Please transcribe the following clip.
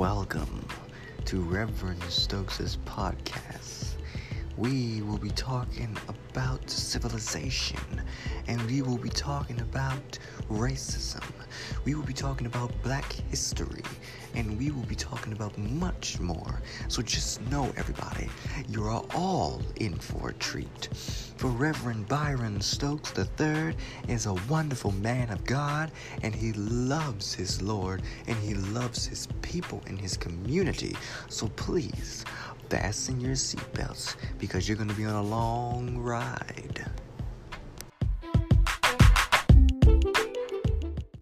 Welcome to Reverend Stokes' podcast. We will be talking about civilization and we will be talking about racism. We will be talking about black history and we will be talking about much more. So just know, everybody, you are all in for a treat. For Reverend Byron Stokes III is a wonderful man of God and he loves his Lord and he loves his people and his community. So please fasten your seatbelts because you're going to be on a long ride.